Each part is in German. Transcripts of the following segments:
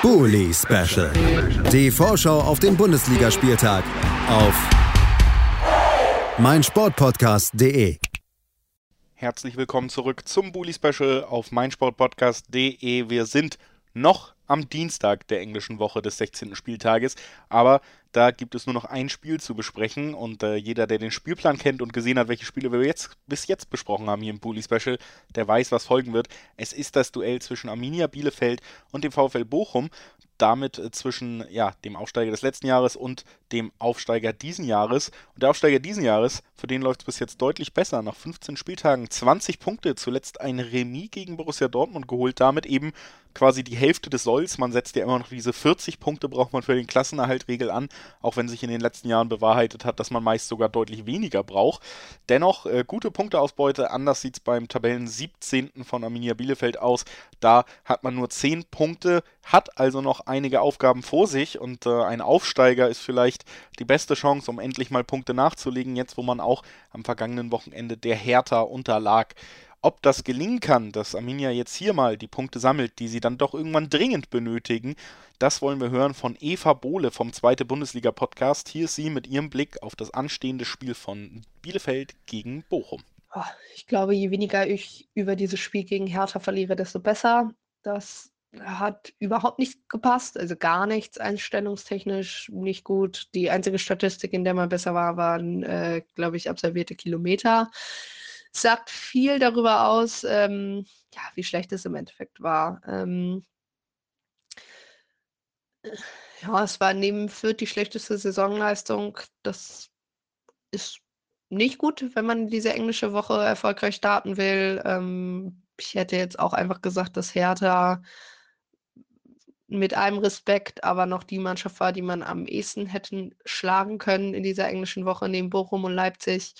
Bully Special. Die Vorschau auf den Bundesligaspieltag auf meinsportpodcast.de. Herzlich willkommen zurück zum Bully Special auf meinsportpodcast.de. Wir sind noch am Dienstag der englischen Woche des 16. Spieltages, aber da gibt es nur noch ein Spiel zu besprechen und äh, jeder, der den Spielplan kennt und gesehen hat, welche Spiele wir jetzt bis jetzt besprochen haben hier im Bully Special, der weiß, was folgen wird. Es ist das Duell zwischen Arminia Bielefeld und dem VfL Bochum damit äh, zwischen ja, dem Aufsteiger des letzten Jahres und dem Aufsteiger diesen Jahres. Und der Aufsteiger diesen Jahres, für den läuft es bis jetzt deutlich besser. Nach 15 Spieltagen 20 Punkte, zuletzt ein Remis gegen Borussia Dortmund geholt, damit eben quasi die Hälfte des Solls. Man setzt ja immer noch diese 40 Punkte, braucht man für den Klassenerhaltregel an, auch wenn sich in den letzten Jahren bewahrheitet hat, dass man meist sogar deutlich weniger braucht. Dennoch äh, gute Punkteausbeute, anders sieht es beim Tabellen 17. von Arminia Bielefeld aus. Da hat man nur 10 Punkte, hat also noch einige Aufgaben vor sich und äh, ein Aufsteiger ist vielleicht die beste Chance, um endlich mal Punkte nachzulegen, jetzt wo man auch am vergangenen Wochenende der Hertha unterlag. Ob das gelingen kann, dass Arminia jetzt hier mal die Punkte sammelt, die sie dann doch irgendwann dringend benötigen, das wollen wir hören von Eva Bohle vom Zweite Bundesliga Podcast. Hier ist sie mit ihrem Blick auf das anstehende Spiel von Bielefeld gegen Bochum. Oh, ich glaube, je weniger ich über dieses Spiel gegen Hertha verliere, desto besser. Das hat überhaupt nicht gepasst, also gar nichts einstellungstechnisch nicht gut. Die einzige Statistik, in der man besser war, waren, äh, glaube ich, absolvierte Kilometer sagt viel darüber aus, ähm, ja, wie schlecht es im Endeffekt war. Ähm, ja, es war neben Fürth die schlechteste Saisonleistung. Das ist nicht gut, wenn man diese englische Woche erfolgreich starten will. Ähm, ich hätte jetzt auch einfach gesagt, dass Hertha mit allem Respekt aber noch die Mannschaft war, die man am ehesten hätten schlagen können in dieser englischen Woche neben Bochum und Leipzig.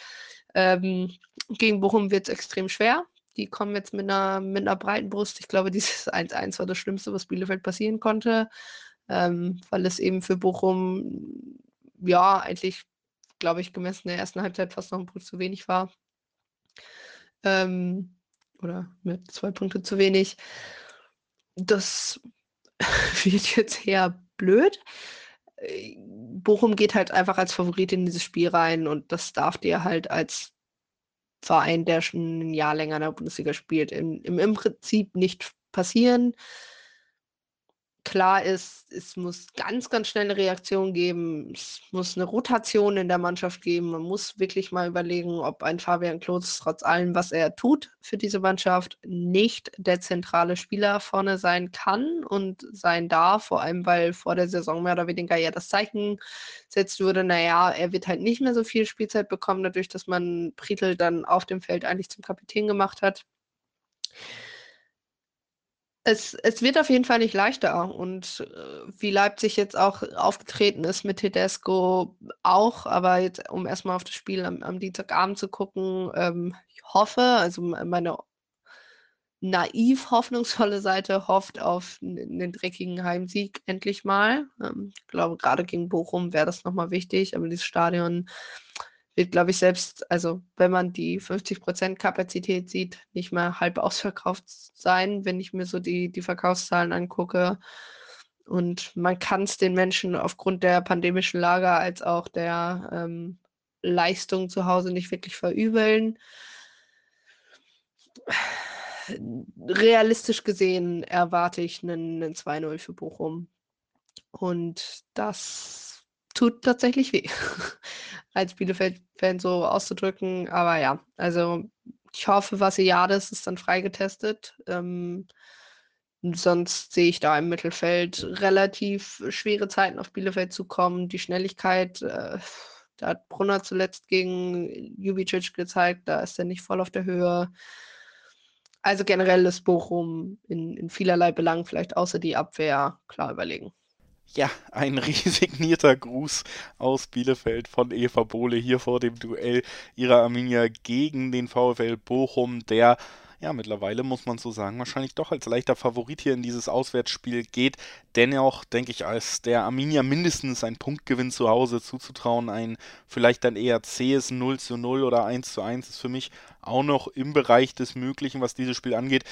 Ähm, gegen Bochum wird es extrem schwer. Die kommen jetzt mit einer, mit einer breiten Brust. Ich glaube, dieses 1-1 war das Schlimmste, was Bielefeld passieren konnte, ähm, weil es eben für Bochum, ja, eigentlich, glaube ich, gemessen in der ersten Halbzeit fast noch ein Punkt zu wenig war. Ähm, oder mit zwei Punkten zu wenig. Das wird jetzt eher blöd. Äh, Bochum geht halt einfach als Favorit in dieses Spiel rein und das darf dir halt als Verein, der schon ein Jahr länger in der Bundesliga spielt, im, im, im Prinzip nicht passieren klar ist, es muss ganz, ganz schnell eine Reaktion geben. Es muss eine Rotation in der Mannschaft geben. Man muss wirklich mal überlegen, ob ein Fabian Klotz trotz allem, was er tut für diese Mannschaft, nicht der zentrale Spieler vorne sein kann und sein darf. Vor allem, weil vor der Saison mehr oder weniger ja das Zeichen setzt wurde, naja, er wird halt nicht mehr so viel Spielzeit bekommen, dadurch, dass man Prietl dann auf dem Feld eigentlich zum Kapitän gemacht hat es, es wird auf jeden Fall nicht leichter. Und äh, wie Leipzig jetzt auch aufgetreten ist mit Tedesco auch, aber jetzt, um erstmal auf das Spiel am, am Dienstagabend zu gucken, ähm, ich hoffe, also meine naiv hoffnungsvolle Seite hofft auf einen dreckigen Heimsieg endlich mal. Ähm, ich glaube, gerade gegen Bochum wäre das nochmal wichtig, aber dieses Stadion wird, glaube ich, selbst, also wenn man die 50% Kapazität sieht, nicht mehr halb ausverkauft sein, wenn ich mir so die, die Verkaufszahlen angucke. Und man kann es den Menschen aufgrund der pandemischen Lage als auch der ähm, Leistung zu Hause nicht wirklich verübeln. Realistisch gesehen erwarte ich einen, einen 2-0 für Bochum. Und das tut tatsächlich weh. als Bielefeld-Fan so auszudrücken. Aber ja, also ich hoffe, Vassiliades ist dann freigetestet. Ähm, sonst sehe ich da im Mittelfeld relativ schwere Zeiten auf Bielefeld zu kommen. Die Schnelligkeit, äh, da hat Brunner zuletzt gegen Jubicic gezeigt, da ist er nicht voll auf der Höhe. Also generell ist Bochum in, in vielerlei Belangen, vielleicht außer die Abwehr, klar überlegen. Ja, ein resignierter Gruß aus Bielefeld von Eva Bohle hier vor dem Duell ihrer Arminia gegen den VfL Bochum, der ja, mittlerweile muss man so sagen, wahrscheinlich doch als leichter Favorit hier in dieses Auswärtsspiel geht. Dennoch denke ich, als der Arminia mindestens ein Punktgewinn zu Hause zuzutrauen, ein vielleicht dann eher zähes 0 zu 0 oder 1 zu 1 ist für mich auch noch im Bereich des Möglichen, was dieses Spiel angeht.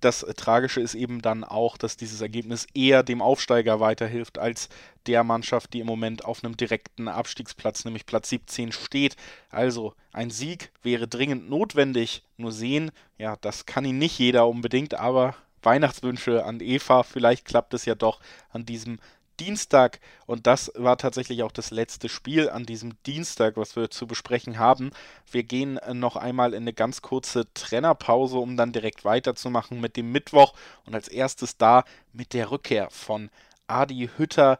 Das Tragische ist eben dann auch, dass dieses Ergebnis eher dem Aufsteiger weiterhilft als der Mannschaft, die im Moment auf einem direkten Abstiegsplatz, nämlich Platz 17 steht. Also ein Sieg wäre dringend notwendig. Nur sehen, ja, das kann ihn nicht jeder unbedingt, aber Weihnachtswünsche an Eva, vielleicht klappt es ja doch an diesem Dienstag. Und das war tatsächlich auch das letzte Spiel an diesem Dienstag, was wir zu besprechen haben. Wir gehen äh, noch einmal in eine ganz kurze Trennerpause, um dann direkt weiterzumachen mit dem Mittwoch. Und als erstes da mit der Rückkehr von Adi Hütter.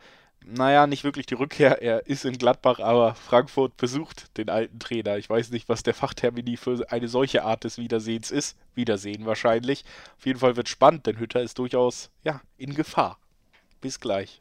Naja, nicht wirklich die Rückkehr. Er ist in Gladbach, aber Frankfurt besucht den alten Trainer. Ich weiß nicht, was der Fachtermini für eine solche Art des Wiedersehens ist. Wiedersehen wahrscheinlich. Auf jeden Fall wird spannend, denn Hütter ist durchaus, ja, in Gefahr. Bis gleich.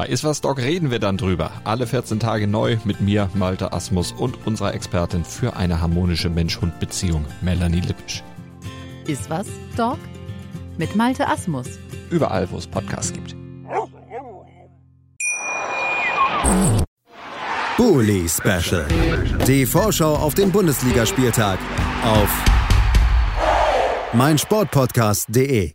Bei Iswas Dog reden wir dann drüber. Alle 14 Tage neu mit mir, Malte Asmus und unserer Expertin für eine harmonische Mensch-Hund-Beziehung, Melanie Lippisch. Iswas Dog mit Malte Asmus. Überall, wo es Podcasts gibt. Bully Special. Die Vorschau auf den Bundesligaspieltag auf meinsportpodcast.de.